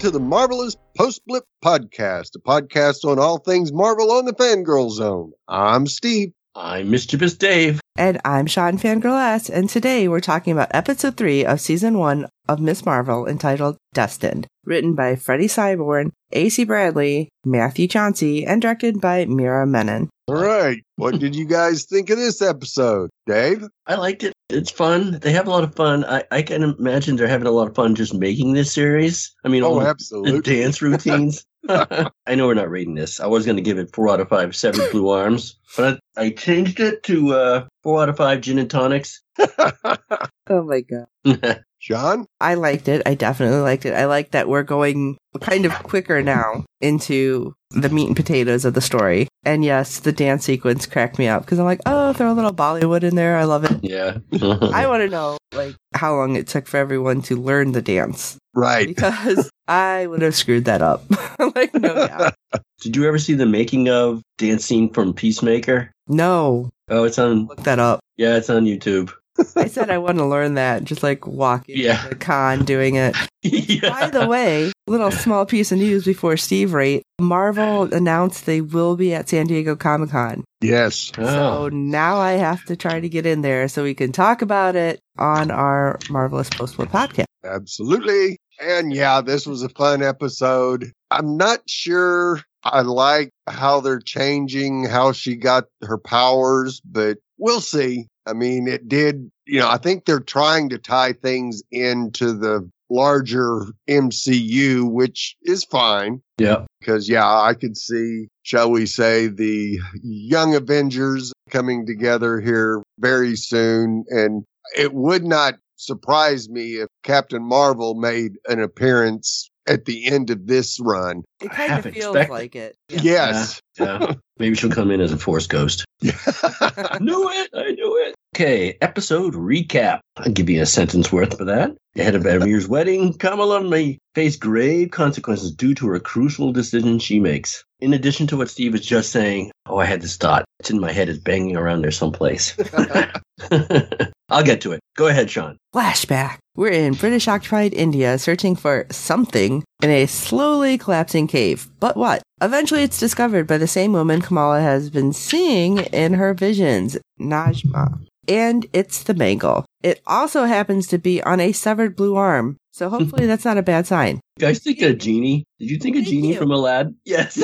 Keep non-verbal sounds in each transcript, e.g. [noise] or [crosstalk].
to the Marvelous Post Blip Podcast, a podcast on all things Marvel on the Fangirl Zone. I'm Steve. I'm Mischievous Dave. And I'm Shawn Fangirl S. And today we're talking about episode three of season one of Miss Marvel entitled Destined, written by Freddy Syborn, AC Bradley, Matthew Chauncey, and directed by Mira Menon. All right. What did you guys think of this episode, Dave? I liked it. It's fun. They have a lot of fun. I, I can imagine they're having a lot of fun just making this series. I mean, all Oh, the- absolutely. the dance routines. [laughs] [laughs] I know we're not rating this. I was going to give it four out of five seven blue arms, but I, I changed it to uh, four out of five gin and tonics. [laughs] Oh my god. Shawn? I liked it. I definitely liked it. I like that we're going kind of quicker now into the meat and potatoes of the story. And yes, the dance sequence cracked me up because I'm like, oh, throw a little Bollywood in there. I love it. yeah. [laughs] I want to know [laughs] like how long it took for everyone to learn the dance Right. because [laughs] I would have screwed that up. like no doubt. Did you ever see the making of dancing from Peacemaker? No, Oh, it's on. look that up. Yeah, it's on YouTube. I said I want to learn that, just like walking Yeah. the con doing it. [laughs] yeah. By the way, little small piece of news before Steve rate. Marvel announced they will be at San Diego Comic Con. Yes. Oh. So now I have to try to get in there so we can talk about it on our Marvelous Postwood podcast. Absolutely. And yeah, this was a fun episode. I'm not sure I like how they're changing how she got her powers, but we'll see. I mean, it did, you know, I think they're trying to tie things into the larger MCU, which is fine yeah. because yeah, I could see, shall we say, the young Avengers coming together here very soon. And it would not surprise me if Captain Marvel made an appearance at the end of this run. It kind of feels expect- like it. Yes. Yeah. Maybe she'll come in as a Force Ghost. [laughs] I knew it. I knew it. Okay, episode recap. I'll give you a sentence worth for that. Ahead of Emir's [laughs] wedding, Kamala may face grave consequences due to a crucial decision she makes. In addition to what Steve was just saying, oh, I had this thought. It's in my head. It's banging around there someplace. [laughs] I'll get to it. Go ahead, Shawn. Flashback. We're in British occupied India searching for something in a slowly collapsing cave. But what? Eventually it's discovered by the same woman Kamala has been seeing in her visions, Najma. And it's the bangle. It also happens to be on a severed blue arm. So hopefully that's not a bad sign. You guys think of Genie? Did you think of Thank Genie you. from Aladdin? Yes.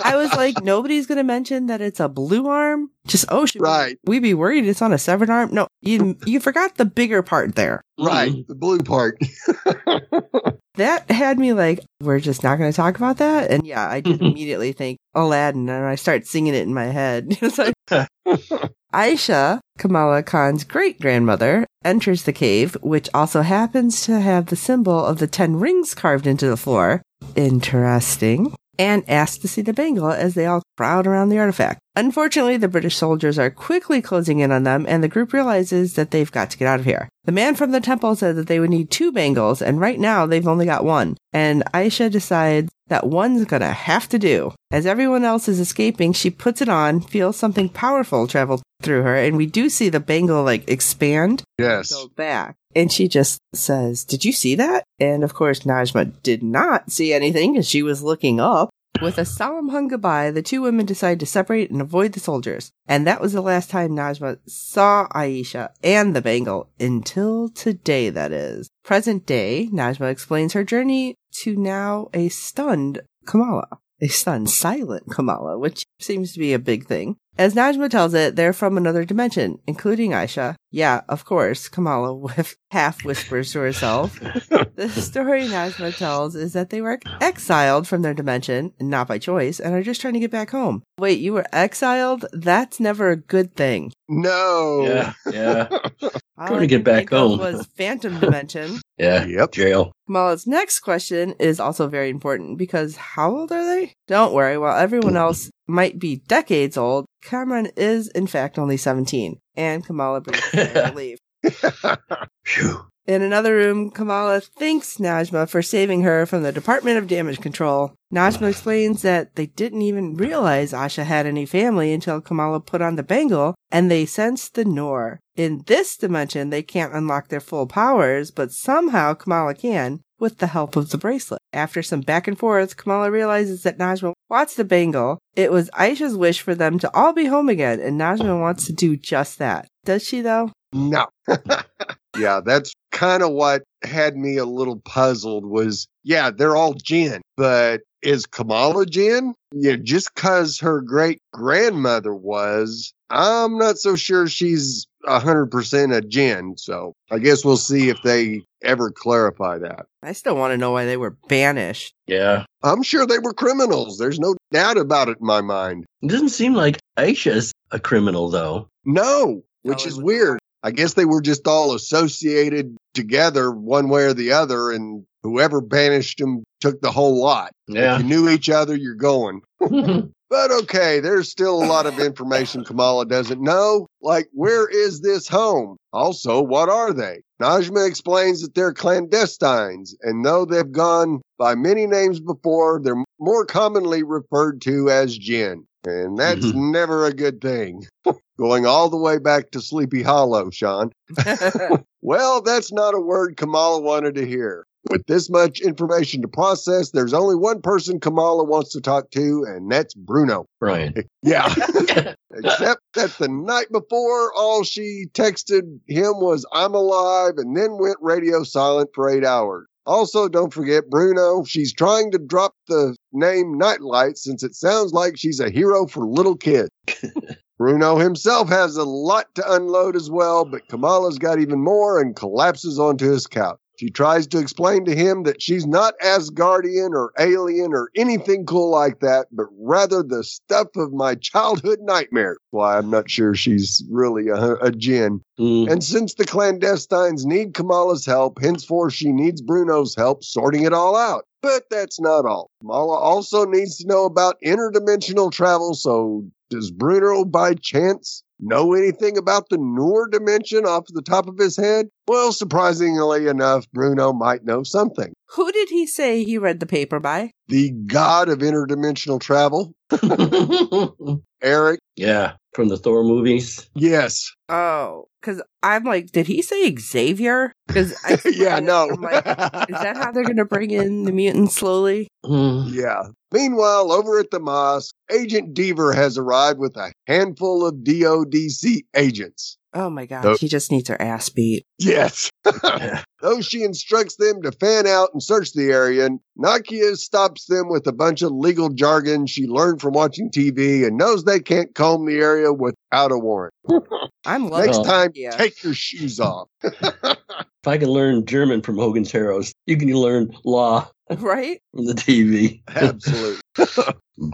I was like, nobody's going to mention that it's a blue arm. Just, oh, should we- Right. we be worried it's on a severed arm? No, you, you forgot the bigger part there. right. Mm-hmm. The blue part. [laughs] that had me like, we're just not going to talk about that. And yeah, I did mm-hmm. immediately think Aladdin, and I start singing it in my head. [laughs] It's like [laughs] Aisha, Kamala Khan's great grandmother, enters the cave, which also happens to have the symbol of the ten rings carved into the floor. Interesting. And asks to see the bangle as they all crowd around the artifact. Unfortunately, the British soldiers are quickly closing in on them, and the group realizes that they've got to get out of here. The man from the temple said that they would need two bangles, and right now they've only got one. And Aisha decides that one's gonna have to do. As everyone else is escaping, she puts it on, feels something powerful travel through her, and we do see the bangle like expand, yes. go back. And she just says, Did you see that? And of course, Najma did not see anything as she was looking up. With a solemn hung goodbye, the two women decide to separate and avoid the soldiers. And that was the last time Najma saw Aisha and the bangle until today, that is. Present day, Najma explains her journey to now a stunned Kamala. A stunned silent Kamala, which seems to be a big thing. As Najma tells it, they're from another dimension, including Aisha. Yeah, of course, Kamala [laughs] whiff- half whispers to herself. The [laughs] story Najma tells is that they were exiled from their dimension, not by choice, and are just trying to get back home. Wait, you were exiled? That's never a good thing. No. Yeah, yeah, [laughs] Trying to get back home. Was Phantom Dimension. yeah. Yep. Jail. Kamala's next question is also very important because how old are they? Don't worry, while everyone else might be decades old, Kamran is in fact only 17. And Kamala breathes a sigh [laughs] of relief. In another room, Kamala thanks Najma for saving her from the Department of Damage Control. Najma explains that they didn't even realize Aisha had any family until Kamala put on the bangle and they sensed the Noor. In this dimension, they can't unlock their full powers, but somehow Kamala can. with the help of the bracelet. After some back and forth, Kamala realizes that Najma wants the bangle. It was Aisha's wish for them to all be home again, and Najma wants to do just that. Does she though? No. [laughs] yeah, that's kind of what had me a little puzzled was, yeah, they're all Jinn, but is Kamala Jinn? Yeah, just cause her great grandmother was, I'm not so sure she's a hundred percent a Jinn. So I guess we'll see if they ever clarify that. I still want to know why they were banished. Yeah. I'm sure they were criminals. There's no doubt about it in my mind. It doesn't seem like Aisha's a criminal, though. No, which No, is weird. I guess they were just all associated together one way or the other, and whoever banished them took the whole lot. Yeah. If you knew each other, you're going. [laughs] [laughs] But okay, there's still a lot of information [laughs] Kamala doesn't know. Like, where is this home? Also, what are they? Najma explains that they're clandestines, and though they've gone by many names before, they're more commonly referred to as Jinn. And that's Mhm. never a good thing. [laughs] Going all the way back to Sleepy Hollow, Shawn. [laughs] Well, that's not a word Kamala wanted to hear. With this much information to process, there's only one person Kamala wants to talk to, and that's Bruno. Brian. [laughs] Yeah. [laughs] Except that the night before, all she texted him was, I'm alive, and then went radio silent for eight hours. Also, don't forget Bruno. She's trying to drop the name Nightlight since it sounds like she's a hero for little kids. [laughs] Bruno himself has a lot to unload as well, but Kamala's got even more and collapses onto his couch. She tries to explain to him that she's not Asgardian or alien or anything cool like that, but rather the stuff of my childhood nightmare. Why I'm not sure she's really a, a Jinn. Mm. And since the clandestines need Kamala's help, henceforth she needs Bruno's help sorting it all out. But that's not all. Kamala also needs to know about interdimensional travel, so does Bruno by chance know anything about the Noor dimension off the top of his head? Well, surprisingly enough, Bruno might know something. Who did he say he read the paper by? The god of interdimensional travel, [laughs] Erik. yeah. From the Thor movies. Yes. Oh, because I'm like, did he say Xavier? Because [laughs] yeah, no. I'm like, is that how they're going to bring in the mutants slowly? Mm. Yeah. Meanwhile, over at the mosque, Agent Deaver has arrived with a handful of DODC agents. Oh my god, Oh. she just needs her ass beat. Yes. [laughs] Though she instructs them to fan out and search the area, Nakia stops them with a bunch of legal jargon she learned from watching TV and knows they can't comb the area without a warrant. [laughs] I'm loving Next time, Yeah. take your shoes off. [laughs] If I can learn German from Hogan's Heroes, you can learn law right? from the TV. Absolutely.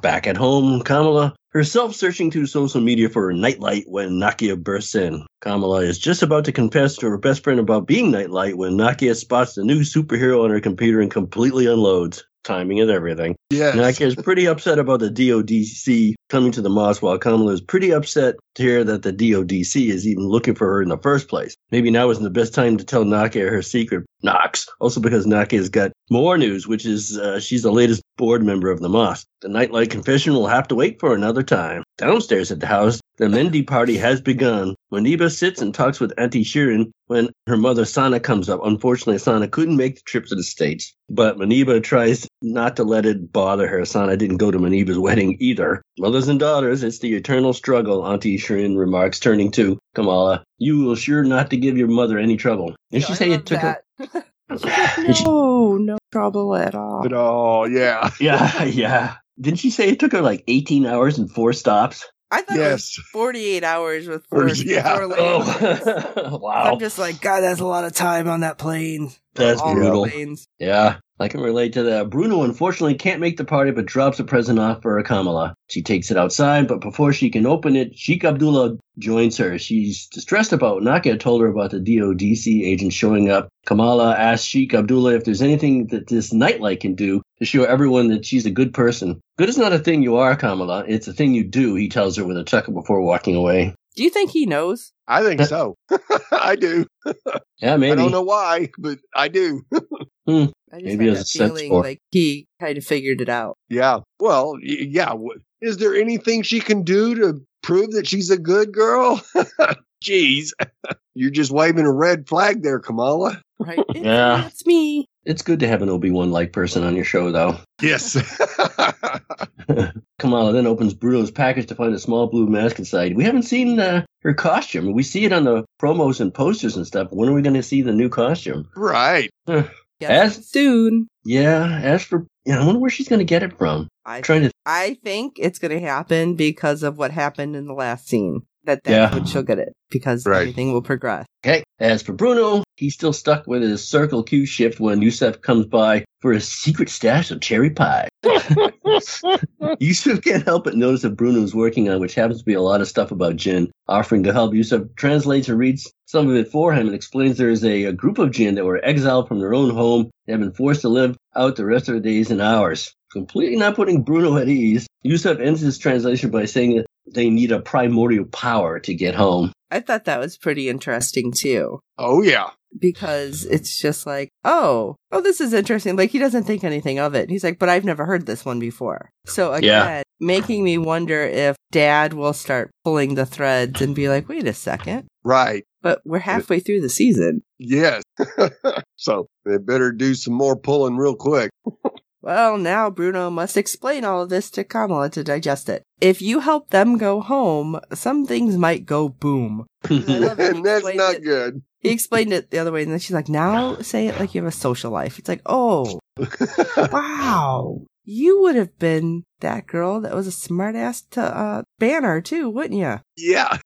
Back at home, Kamala herself searching through social media for her nightlight when Nakia bursts in. Kamala is just about to confess to her best friend about being nightlight when Nakia spots the new superhero on her computer and completely unloads. Timing is everything. Yes. Nakia is pretty upset about the DODC coming to the mosque, while Kamala is pretty upset to hear that the DODC is even looking for her in the first place. Maybe now isn't the best time to tell Nakia her secret. Knox. Also because Nakia's got more news, which is uh, she's the latest board member of the mosque. The nightlight confession will have to wait for another time. Downstairs at the house, the Mehndi party has begun. Muniba sits and talks with Auntie Shirin when her mother Sana comes up. Unfortunately, Sana couldn't make the trip to the States, but Muniba tries not to let it bother her. Sana didn't go to Muniba's wedding either. Mothers and daughters, it's the eternal struggle, Auntie Shirin remarks, turning to Kamala. You will sure not to give your mother any trouble. Did she I say love it took her? that. [laughs] [laughs] Did no, no trouble at all. But, oh, yeah. [laughs] Yeah, yeah. Didn't she say it took her like 18 hours and four stops? I thought it Yes. was 48 hours with [laughs] four, Yeah. four [laughs] lanes. Oh, [laughs] wow. I'm just like, God, that's a lot of time on that plane. That's All brutal. planes. Yeah, I can relate to that. Bruno unfortunately can't make the party but drops a present off for Kamala. She takes it outside, but before she can open it, Sheik Abdullah joins her. She's distressed about Nakia told her about the DODC agent showing up. Kamala asks Sheik Abdullah if there's anything that this nightlight can do to show everyone that she's a good person. Good is not a thing you are, Kamala. It's a thing you do, he tells her with a chuckle before walking away. Do you think he knows? I think so. [laughs] I do. [laughs] Yeah, maybe. I don't know why, but I do. Hmm. I just Maybe had as a feeling for- like he kind of figured it out. Yeah. Well, yeah. Is there anything she can do to prove that she's a good girl? [laughs] Jeez. You're just waving a red flag there, Kamala. Right? It's, Yeah. It's me. It's good to have an Obi Wan like person on your show, though. Yes. [laughs] Kamala then opens Bruno's package to find a small blue mask inside. We haven't seen uh, her costume. We see it on the promos and posters and stuff. When are we going to see the new costume? right. Yes, As- soon. Yeah, as for, you know, I wonder where she's going to get it from. I trying to, I think it's going to happen because of what happened in the last scene. That that's Yeah. when she'll get it because Right. everything will progress. okay. As for Bruno, he's still stuck with his circle Q shift when Yusuf comes by for his secret stash of cherry pie. [laughs] Yusuf can't help but notice that Bruno's working on, which happens to be a lot of stuff about Jinn. Offering to help, Yusuf translates and reads some of it for him and explains there is a, a group of Jinn that were exiled from their own home and have been forced to live out the rest of their days and hours. Completely not putting Bruno at ease, Yusuf ends his translation by saying that they need a primordial power to get home. I thought that was pretty interesting too. Oh, yeah. Because it's just like, oh, oh, this is interesting. Like he doesn't think anything of it. He's like, but I've never heard this one before. So again, Yeah. making me wonder if Dad will start pulling the threads and be like, wait a second, Right. but we're halfway through the season. Yes. [laughs] so they better do some more pulling real quick. Well, now Bruno must explain all of this to Kamala to digest it. If you help them go home, some things might go boom. I love it. He and [laughs] that's not it- good. He explained it the other way, and then she's like, now say it like you have a social life. It's like, oh, [laughs] wow. You would have been that girl that was a smartass to uh, Banner, too, wouldn't you? yeah.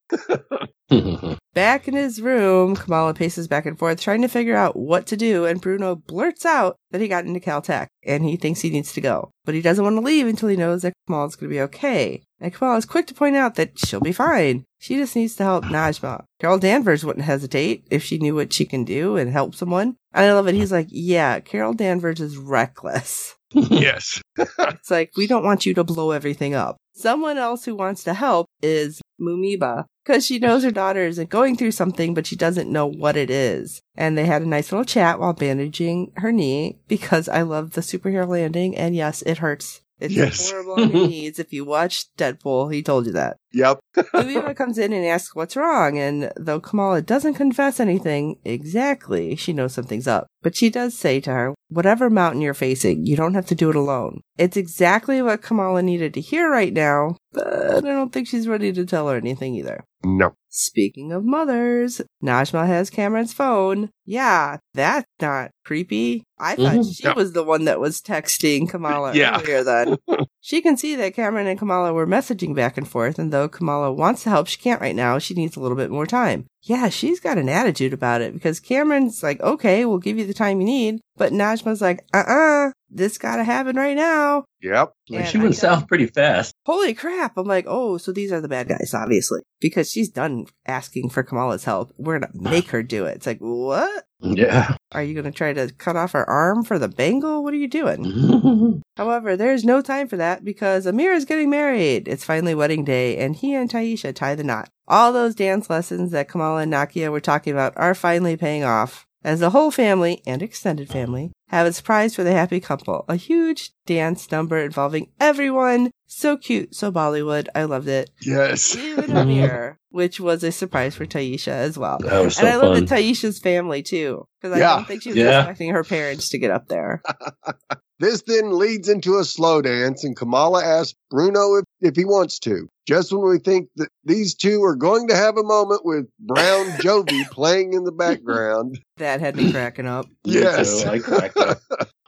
[laughs] Back in his room, Kamala paces back and forth trying to figure out what to do, and Bruno blurts out that he got into Caltech and he thinks he needs to go. But he doesn't want to leave until he knows that Kamala's going to be okay. And Kamala is quick to point out that she'll be fine. She just needs to help Najma. Carol Danvers wouldn't hesitate if she knew what she can do and help someone. And I love it. He's like, yeah, Carol Danvers is reckless. [laughs] yes. [laughs] It's like, we don't want you to blow everything up. Someone else who wants to help is Muniba, because she knows her daughter isn't going through something, but she doesn't know what it is. And they had a nice little chat while bandaging her knee, because I love the superhero landing, and yes, it hurts. It's Yes. horrible on your knees. If you watch Deadpool, he told you that. Yep. Muniba comes in and asks what's wrong, and though Kamala doesn't confess anything exactly, she knows something's up. But she does say to her, whatever mountain you're facing, you don't have to do it alone. It's exactly what Kamala needed to hear right now, but I don't think she's ready to tell her anything either. No. Speaking of mothers, Najma has Kamran's phone. Yeah, that's not creepy. I thought Mhm. she No. was the one that was texting Kamala [laughs] Yeah. earlier then. [laughs] she can see that Kamran and Kamala were messaging back and forth, and though Kamala wants to help, she can't right now. She needs a little bit more time. Yeah, she's got an attitude about it because Kamran's like, okay, we'll give you the time you need. But Najma's like, uh uh this gotta happen right now. Yep. Like, And she went don't- south pretty fast. Holy crap. I'm like, oh, so these are the bad guys, obviously. Because she's done asking for Kamala's help. We're gonna make her do it. It's like, what? Yeah. Are you gonna try to cut off her arm for the bangle? What are you doing? [laughs] However, there's no time for that because Amir is getting married. It's finally wedding day, and he and Tyesha tie the knot. All those dance lessons that Kamala and Nakia were talking about are finally paying off. As the whole family and extended family have a surprise for the happy couple. A huge dance number involving everyone. So cute, so Bollywood. I loved it. Yes. Even Amir, [laughs] which was a surprise for Tyesha as well. That was so and I love fun. that Tyesha's family too, because I Yeah. don't think she was Yeah. expecting her parents to get up there. [laughs] This then leads into a slow dance, and Kamala asks Bruno if, if he wants to. Just when we think that these two are going to have a moment with Brown Jovi [laughs] playing in the background, That had me cracking up. Me Yes. I cracked up.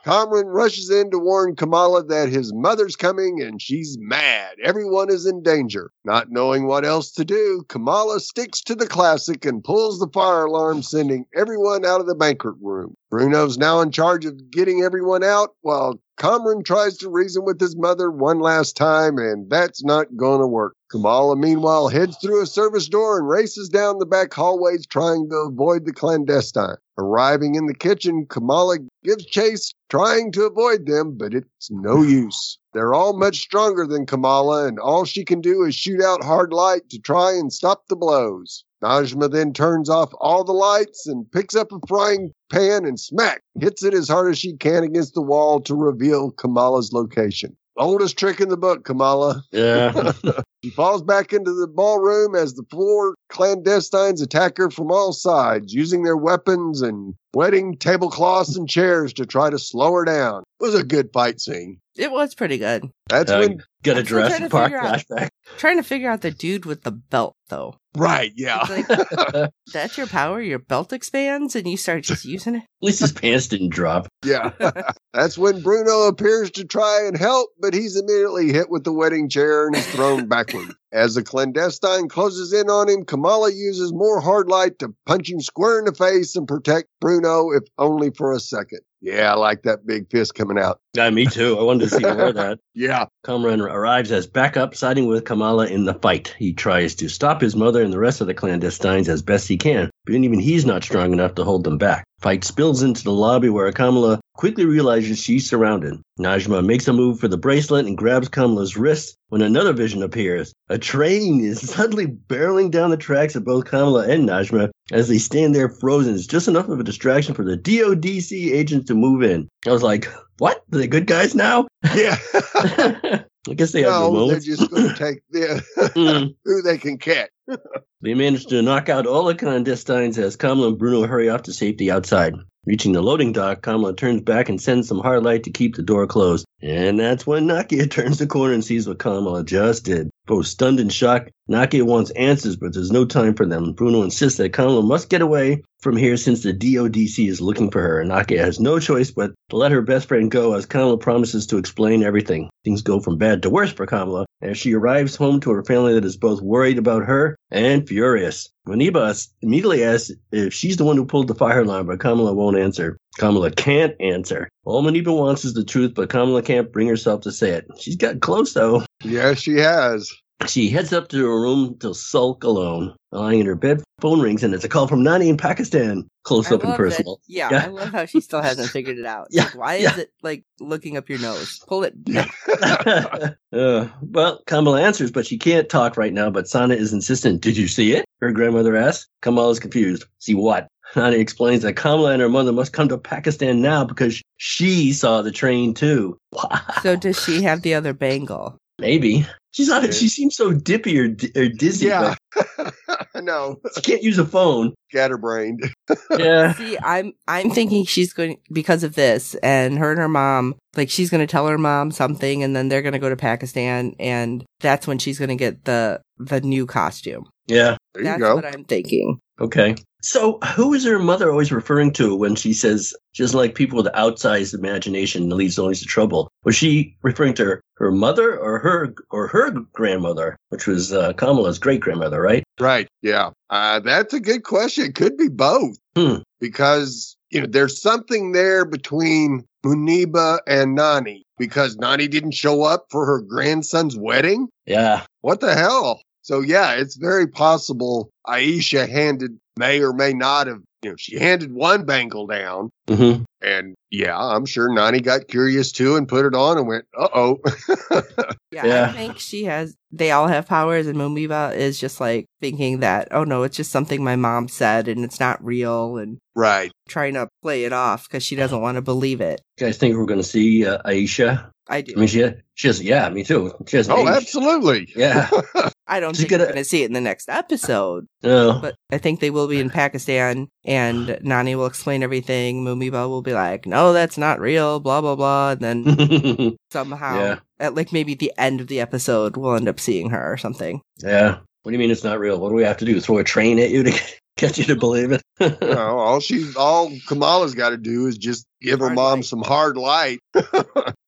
Kamran rushes in to warn Kamala that his mother's coming and she's mad. Everyone is in danger. Not knowing what else to do, Kamala sticks to the classic and pulls the fire alarm, sending everyone out of the banquet room. Bruno's now in charge of getting everyone out while Kamran tries to reason with his mother one last time, and that's not going to work. Kamala, meanwhile, heads through a service door and races down the back hallways trying to avoid the clandestine. Arriving in the kitchen, Kamala gives chase, trying to avoid them, but it's no [laughs] use. They're all much stronger than Kamala, and all she can do is shoot out hard light to try and stop the blows. Najma then turns off all the lights and picks up a frying pan and smack hits it as hard as she can against the wall to reveal Kamala's location. Oldest trick in the book, Kamala. Yeah. [laughs] She falls back into the ballroom as the floor clandestines attack her from all sides, using their weapons and wetting tablecloths and chairs to try to slow her down. It was a good fight scene. It was pretty good. That's Uh, when, Got a I'm still Jurassic Park flashback. Trying to figure out the dude with the belt though. right, yeah. Like [laughs] that's your power. Your belt expands and you start just using it. At least his pants didn't drop. Yeah. [laughs] That's when Bruno appears to try and help, but he's immediately hit with the wedding chair and is thrown backward. As the clandestine closes in on him, Kamala uses more hard light to punch him square in the face and protect Bruno, if only for a second. Yeah, I like that big fist coming out. Yeah, me too. I wanted to see more of that. [laughs] Yeah. Kamran arrives as backup, siding with Kamala in the fight. He tries to stop his mother and the rest of the clandestines as best he can, but even he's not strong enough to hold them back. Fight spills into the lobby where Kamala quickly realizes she's surrounded. Najma makes a move for the bracelet and grabs Kamala's wrist when another vision appears. A train is [laughs] suddenly barreling down the tracks of both Kamala and Najma as they stand there frozen. It's just enough of a distraction for the DODC agents to move in. I was like, what? Are they good guys now? Yeah. [laughs] I guess they have no, they're just going to take the, [laughs] Mm. who they can catch. They manage to knock out all the clandestines as Kamala and Bruno hurry off to safety outside. Reaching the loading dock, Kamala turns back and sends some hard light to keep the door closed. And that's when Nakia [laughs] turns the corner and sees what Kamala just did. Both stunned and shocked, Nakia wants answers, but there's no time for them. Bruno insists that Kamala must get away from here since the DODC is looking for her. And Nakia has no choice but to let her best friend go as Kamala promises to explain everything. Things go from bad to worse for Kamala as she arrives home to her family that is both worried about her and furious. Muniba immediately asks if she's the one who pulled the fire alarm, but Kamala won't answer. Kamala can't answer. All Muniba wants is the truth, but Kamala can't bring herself to say it. She's got close though. Yes, she has. She heads up to her room to sulk alone. Lying in her bed, phone rings and it's a call from Nani in Pakistan. Close I up and love personal. Yeah, Yeah. I love how she still hasn't figured it out. [laughs] Yeah, Like, why yeah. is it like looking up your nose? Pull it. [laughs] Uh, well, Kamala answers, but she can't talk right now. But Sana is insistent. Did you see it? Her grandmother asks. Kamala is confused. See what? Nani explains that Kamala and her mother must come to Pakistan now because she saw the train too. Wow. [laughs] So does she have the other bangle? Maybe. She's not, Yeah. she seems so dippy or, di- or dizzy. Yeah. but [laughs] I know. She can't use a phone. Scatterbrained. [laughs] Yeah. See, I'm I'm thinking she's going because of this, and her and her mom, like she's going to tell her mom something, and then they're going to go to Pakistan, and that's when she's going to get the the new costume. Yeah. There that's you go. what I'm thinking. Okay. So, who is her mother always referring to when she says she doesn't like people with outsized imagination that leads always to trouble? Was she referring to her, her mother or her or her grandmother, which was uh, Kamala's great grandmother, right? Right. Yeah. Uh, that's a good question. Could be both. Hmm. Because, you know, there's something there between Muniba and Nani because Nani didn't show up for her grandson's wedding. Yeah. What the hell? So yeah, it's very possible Aisha handed, may or may not have, you know, she handed one bangle down. hmm And yeah, I'm sure Nani got curious too and put it on and went, uh oh. Yeah, [laughs] Yeah. I think she has. They all have powers, and Muniba is just like thinking that, oh no, it's just something my mom said, and it's not real, and right. trying to play it off because she doesn't want to believe it. You guys think we're going to see uh, Aisha? I do. I mean, she she has yeah, me too. She has Oh, absolutely. Yeah. [laughs] I don't She's think we're gonna- see it in the next episode, No. but I think they will be in Pakistan, and [sighs] Nani will explain everything. Muniba will be like, no, that's not real, blah blah blah, and then [laughs] somehow, Yeah. at like maybe the end of the episode, we'll end up seeing her or something. yeah. What do you mean it's not real? What do we have to do? Throw a train at you to get [laughs] you to believe it? No, [laughs] all she, all Kamala's got to do is just give her mom light. some hard light.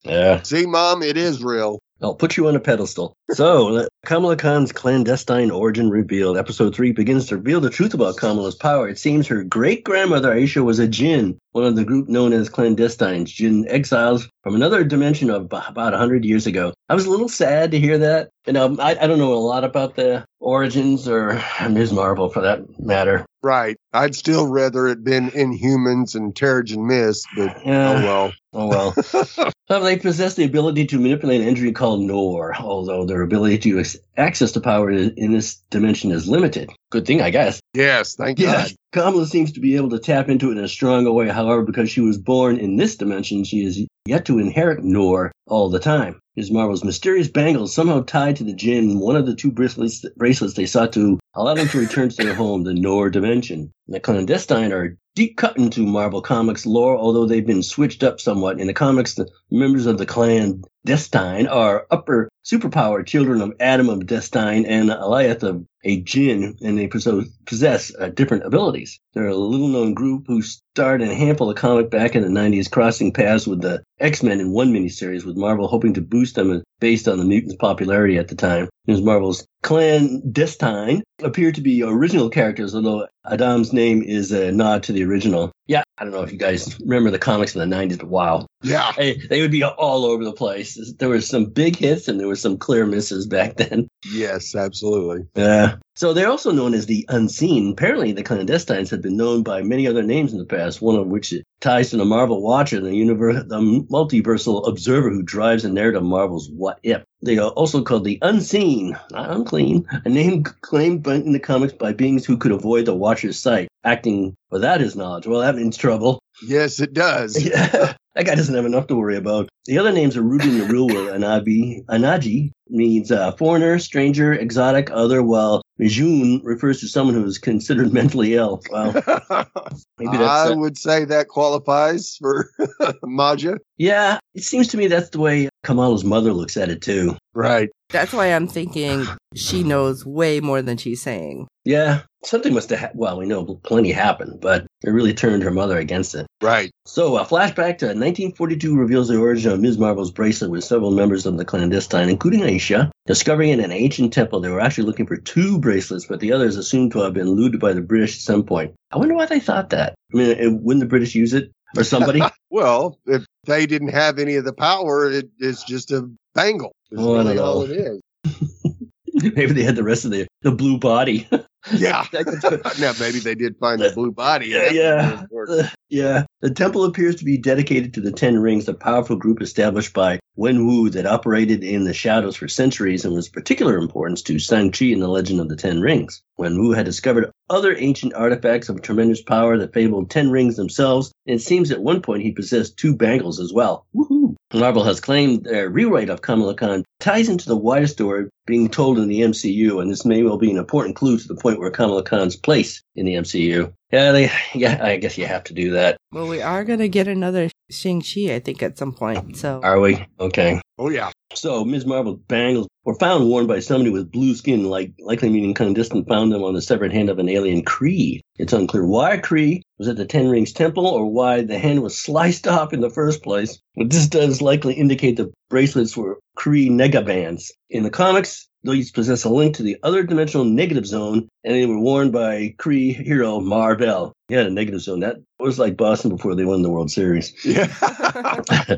yeah. See, mom, it is real. I'll put you on a pedestal. So, Kamala Khan's clandestine origin revealed. Episode 3 begins to reveal the truth about Kamala's power. It seems her great grandmother Aisha was a jinn, one of the group known as clandestines, Jinn exiles from another dimension of ab- about 100 years ago. I was a little sad to hear that. You know, I, I don't know a lot about the origins or Ms. Marvel for that matter. Right. I'd still rather it been Inhumans and Terrigen Mist, but oh well. Oh well. [laughs] Uh, they possess the ability to manipulate an energy called Noor, although their ability to access the power in this dimension is limited. Good thing, I guess. yes, thank Yeah, God. Kamala seems to be able to tap into it in a stronger way. However, because she was born in this dimension, she is yet to inherit Noor all the time. Ms. Marvel's mysterious bangles somehow tied to the Jinn one of the two bracelets, bracelets they sought to allow them to return to their home, the Noor dimension. The clandestine are deep cut into Marvel Comics lore, although they've been switched up somewhat. In the comics, the members of the clandestine are upper superpower children of Adam of Destine and Alioth of a Jinn, and they possess uh, different abilities. They're a little known group who starred in a handful of comic back in the 90s, crossing paths with the X-Men in one miniseries, with Marvel hoping to boost them based on the mutants' popularity at the time. Ms. Marvel's clandestine appear to be original characters, although Adam's name is a nod to the original. Yeah, I don't know if you guys remember the comics in the 90s, but wow. Yeah. They, they would be all over the place. There were some big hits and there were some clear misses back then. Yes, absolutely. Yeah. So they're also known as the Unseen. Apparently, the clandestines have been known by many other names in the past, one of which ties to the Marvel Watcher, the, universe, the multiversal observer who drives the narrative of Marvel's What If. They are also called the Unseen, not unclean, a name claimed in the comics by beings who could avoid the Watcher's sight, acting without his knowledge. Well, that means trouble. Yes, it does. Yeah. [laughs] That guy doesn't have enough to worry about. The other names are rooted in the real world. Anabi, Anaji means uh, foreigner, stranger, exotic, other, while Mijun refers to someone who is considered [laughs] mentally ill. Well, [laughs] maybe that's. I uh, would say that qualifies for [laughs] Maja. Yeah, it seems to me that's the way Kamala's mother looks at it too. Right. That's why I'm thinking she knows way more than she's saying. Yeah, something must have. Ha- well, we know plenty happened, but it really turned her mother against it. Right. So a flashback to 1942 reveals the origin of Ms. Marvel's bracelet with several members of the clandestine, including Aisha, discovering in an ancient temple they were actually looking for two bracelets, but the others assumed to have been looted by the British at some point. I wonder why they thought that. I mean, wouldn't the British use it or somebody? [laughs] well, if they didn't have any of the power, it, it's just a bangle. It's oh, really all it is. [laughs] Maybe they had the rest of the, the blue body. yeah. [laughs] now [laughs] maybe they did find the blue body. Yeah. Yeah. Uh, yeah. The temple appears to be dedicated to the Ten Rings, a powerful group established by Wen Wu that operated in the shadows for centuries and was of particular importance to Shang-Chi in the Legend of the Ten Rings. Wen Wu had discovered other ancient artifacts of tremendous power that fabled Ten Rings themselves, and it seems at one point he possessed two bangles as well. Woohoo! Marvel has claimed their rewrite of Kamala Khan ties into the wider story being told in the MCU, and this may well be an important clue to the point where Kamala Khan's place in the MCU. Yeah, they, yeah, I guess you have to do that. Well, we are going to get another Shang-Chi, I think, at some point. So Are we? Okay. Oh, yeah. So Ms. Marvel bangles were found worn by somebody with blue skin, like likely meaning clandestine found them on the severed hand of an alien Kree. It's unclear why Kree was at the Ten Rings Temple or why the hand was sliced off in the first place, but this does likely indicate the bracelets were Kree negabands. In the comics, these possess a link to the other dimensional negative zone, and they were worn by Kree hero Mar-Vell. Yeah, the negative zone. That was like Boston before they won the World Series. Yeah.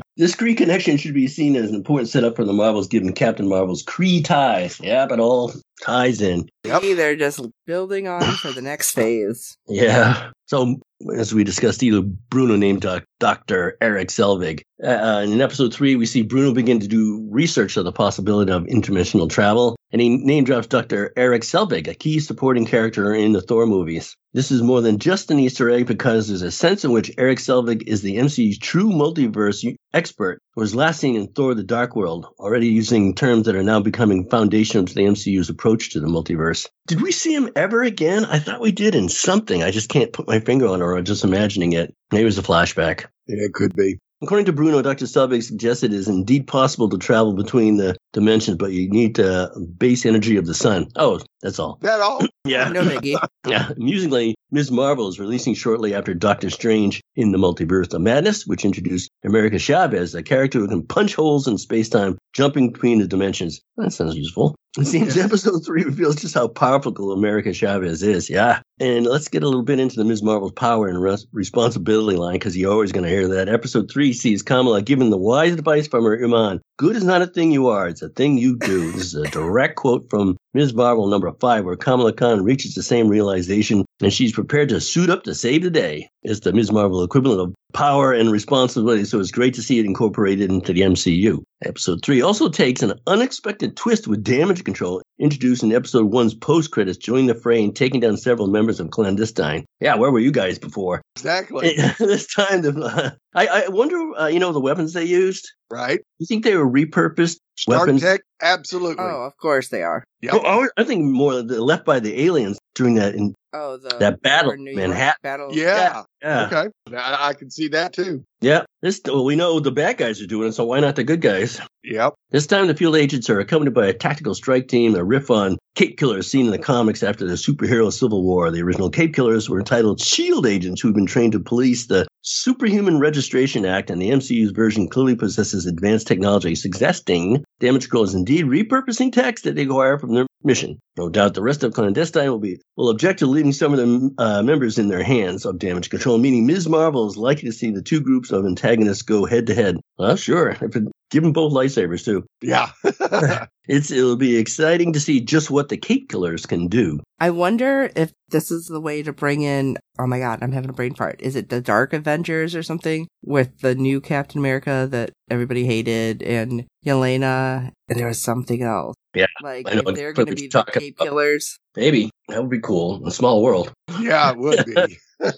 [laughs] [laughs] this Kree connection should be seen as an important setup for the Marvels, given Captain Marvel's Kree ties. Yeah, but all ties in. Yep. They're just building on for the next [laughs] phase. Yeah. So, as we discussed, either Bruno named Dr. Erik Selvig. Uh, in episode three, we see Bruno begin to do research of the possibility of interdimensional travel, and he name drops Dr. Erik Selvig, a key supporting character in the Thor movies. This is more than just an Easter egg because there's a sense in which Erik Selvig is the MCU's true multiverse expert who was last seen in Thor the Dark World, already using terms that are now becoming foundational to the MCU's approach to the multiverse. Did we see him ever again? I thought we did in something. I just can't put my finger on it or I'm just imagining it. Maybe it was a flashback. Yeah, it could be. According to Bruno, Dr. Selvig suggested it is indeed possible to travel between the dimensions, but you need the base energy of the sun. Oh, that's all. That all? [clears throat] yeah. No biggie. [laughs] yeah. Amusingly, Ms. Marvel is releasing shortly after Doctor Strange in the Multiverse of Madness, which introduced America Chavez, a character who can punch holes in space-time, jumping between the dimensions. That sounds useful. It seems episode three reveals just how powerful America Chavez is. Yeah. And let's get a little bit into the Ms. Marvel's power and res- responsibility line because you're always going to hear that. Episode three sees Kamala given the wise advice from her Imam. Good is not a thing you are, it's a thing you do. This is a direct quote from Ms. Marvel number five, where Kamala Khan reaches the same realization and she's prepared to suit up to save the day. It's the Ms. Marvel equivalent of power and responsibility, so it's great to see it incorporated into the MCU. Episode 3 also takes an unexpected twist with damage control, introduced in episode 1's post credits, joining the fray and taking down several members of Clandestine. Yeah, where were you guys before? Exactly. [laughs] this time, the, [laughs] I, I wonder, uh, you know, the weapons they used? Right. You think they were repurposed Star weapons? Tech, absolutely. Oh, of course they are. Yeah. Oh, well, I I think more the left by the aliens during that in Oh, the that battle, or New York Manhattan. battle. yeah. Yeah, Okay. I, I can see that too. yeah. This well, we know the bad guys are doing it, so why not the good guys? Yep. This time, the field agents are accompanied by a tactical strike team, a riff on Cape Killers seen in the comics after the superhero Civil War. The original Cape Killers were entitled SHIELD agents who've been trained to police the Superhuman Registration Act, and the MCU's version clearly possesses advanced technology, suggesting Damage Control is indeed repurposing text that they acquire from their mission. No doubt the rest of Clandestine will be will object to leaving some of the uh, members in their hands of Damage Control, meaning Ms. Marvel is likely to see the two groups of antagonists go head to head. Well, sure. If it, give them both lightsabers, too. Yeah. [laughs] [laughs] It's it'll be exciting to see just what the Cape Killers can do. I wonder if this is the way to bring in. Oh my god, I'm having a brain fart. Is it the Dark Avengers or something with the new Captain America that everybody hated and Yelena and there was something else. Yeah, like I know if they're going to be the talking Cape about. Killers. Maybe that would be cool. A small world. yeah, it would be. [laughs]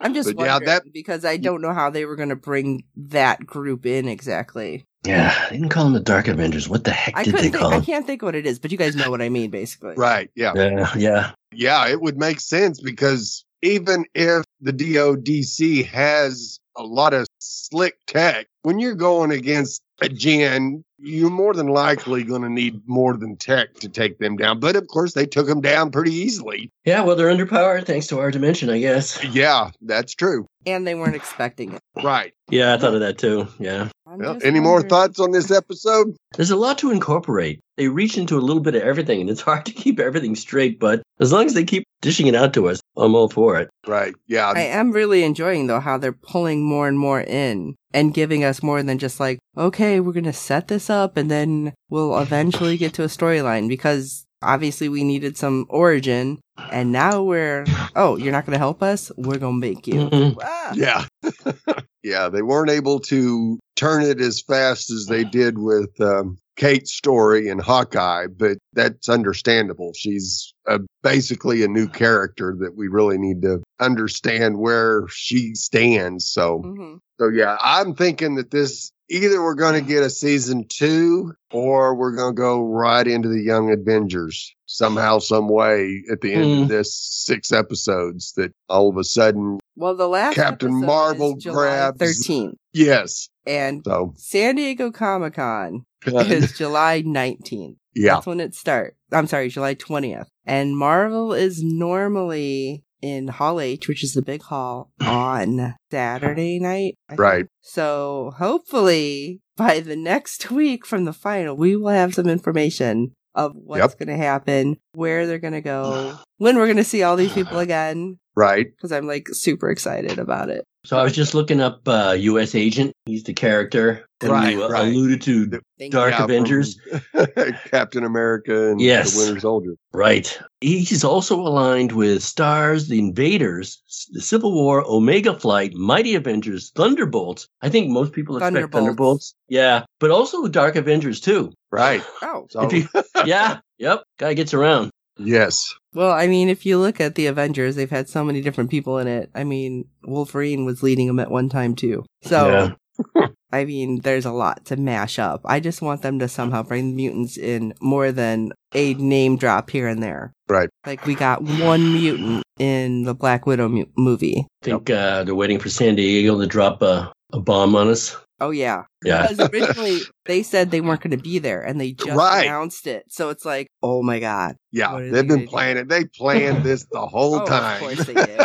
I'm just But yeah, wondering that- because I don't know how they were going to bring that group in exactly. Yeah, they didn't call them the Dark Avengers. What the heck I did they couldn't think. call I can't think what it is, but you guys know what I mean, basically. right. Yeah. Yeah, yeah. Yeah, it would make sense because even if the DODC has a lot of slick tech, when you're going against a Jinn, you're more than likely going to need more than tech to take them down. But of course, they took them down pretty easily. Yeah, well, they're underpowered thanks to our dimension, I guess. Yeah, that's true. And they weren't expecting it. Right. Yeah, I thought of that too. Yeah. Well, just any more thoughts on this episode? There's a lot to incorporate. They reach into a little bit of everything, and it's [laughs] hard to keep everything straight, but as long as they keep dishing it out to us, I'm all for it. Right. Yeah. I am really enjoying though how they're pulling more and more in and giving us more than just like, okay, we're going to set this up and then we'll eventually get to a storyline because obviously we needed some origin and now we're, oh, you're not going to help us? We're going to make you. Mhm. Ah. Yeah. [laughs] yeah. They weren't able to turn it as fast as they did with um, Kate's story in Hawkeye, but that's understandable. She's uh basically a new character that we really need to understand where she stands. So, Mhm. So yeah, I'm thinking that this either we're going to get a season two or we're going to go right into the Young Avengers somehow, some way at the end Hmm. of this six episodes that all of a sudden, Well, the last Captain Marvel is July grabs- 13th yes. and So, San Diego Comic Con [laughs] is July 19th. yeah. That's when it starts. I'm sorry, July 20th. And Marvel is normally in Hall H, which is the big hall, [laughs] on Saturday night. Right. So hopefully by the next week from the final, we will have some information of what's Yep. going to happen, where they're going to go, when we're going to see all these people [sighs] again. Right. Because I'm like super excited about it. So I was just looking up uh, U.S. Agent. He's the character that Right, you uh, right. alluded to. Thank Dark Yeah, Avengers. [laughs] Captain America and Yes. the Winter Soldier. Right. He's also aligned with Stars, the Invaders, the Civil War, Omega Flight, Mighty Avengers, Thunderbolts. I think most people expect Thunderbolts. Thunderbolts. Yeah, but also Dark Avengers too. Right. Oh. So, you- [laughs] yeah. Yep. Guy gets around. Yes. Well, I mean, if you look at the Avengers, they've had so many different people in it. I mean, Wolverine was leading them at one time too. So, [laughs] I mean, there's a lot to mash up. I just want them to somehow bring the mutants in more than a name drop here and there. Right. Like we got one mutant in the Black Widow mu- movie. I think uh, they're waiting for San Diego to drop a, a bomb on us. Oh yeah, Yeah. because originally they said they weren't going to be there, and they just Right. announced it. So it's like, oh my god, Yeah. They They've gonna been do? planning. They planned this the whole [laughs] Oh, of time. course they did.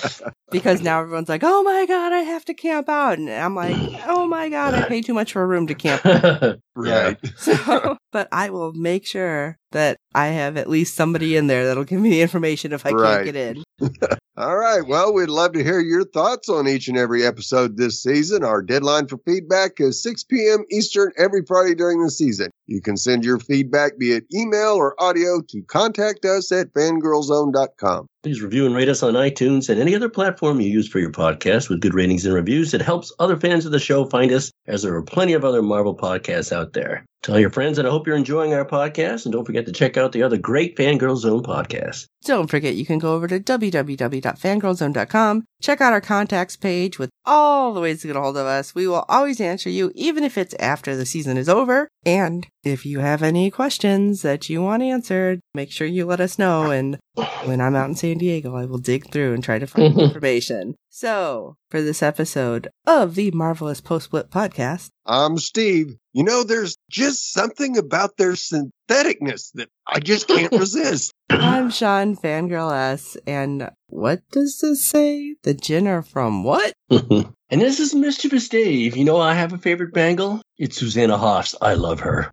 [laughs] because now everyone's like, oh my god, I have to camp out, and I'm like, oh my god, I pay too much for a room to camp. [laughs] right. So, but I will make sure that I have at least somebody in there that'll give me the information if I Right. can't get in. All right. Well, we'd love to hear your thoughts on each and every episode this season. Our deadline for feedback is 6 p.m. Eastern every Friday during the season. You can send your feedback via email or audio to contact us at fangirlzone.com. Please review and rate us on iTunes and any other platform you use for your podcast with good ratings and reviews. It helps other fans of the show find us, as there are plenty of other Marvel podcasts out there. Tell your friends, and I hope you're enjoying our podcast. And don't forget to check out the other great Fangirl Zone podcasts. Don't forget you can go over to www.fangirlzone.com, check out our contacts page with all the ways to get a hold of us. We will always answer you, even if it's after the season is over. And if you have any questions that you want answered, make sure you let us know. And when I'm out in San Diego, I will dig through and try to find mm-hmm. information. So, for this episode of the Marvelous Post Split podcast, I'm Steve. You know, there's just something about their syntheticness that I just can't [laughs] resist. I'm Shawn Fangirl S. And what does this say? The Jinn are from what? [laughs] and this is Mischievous Dave. You know, I have a favorite bangle. It's Susanna Hoffs. I love her.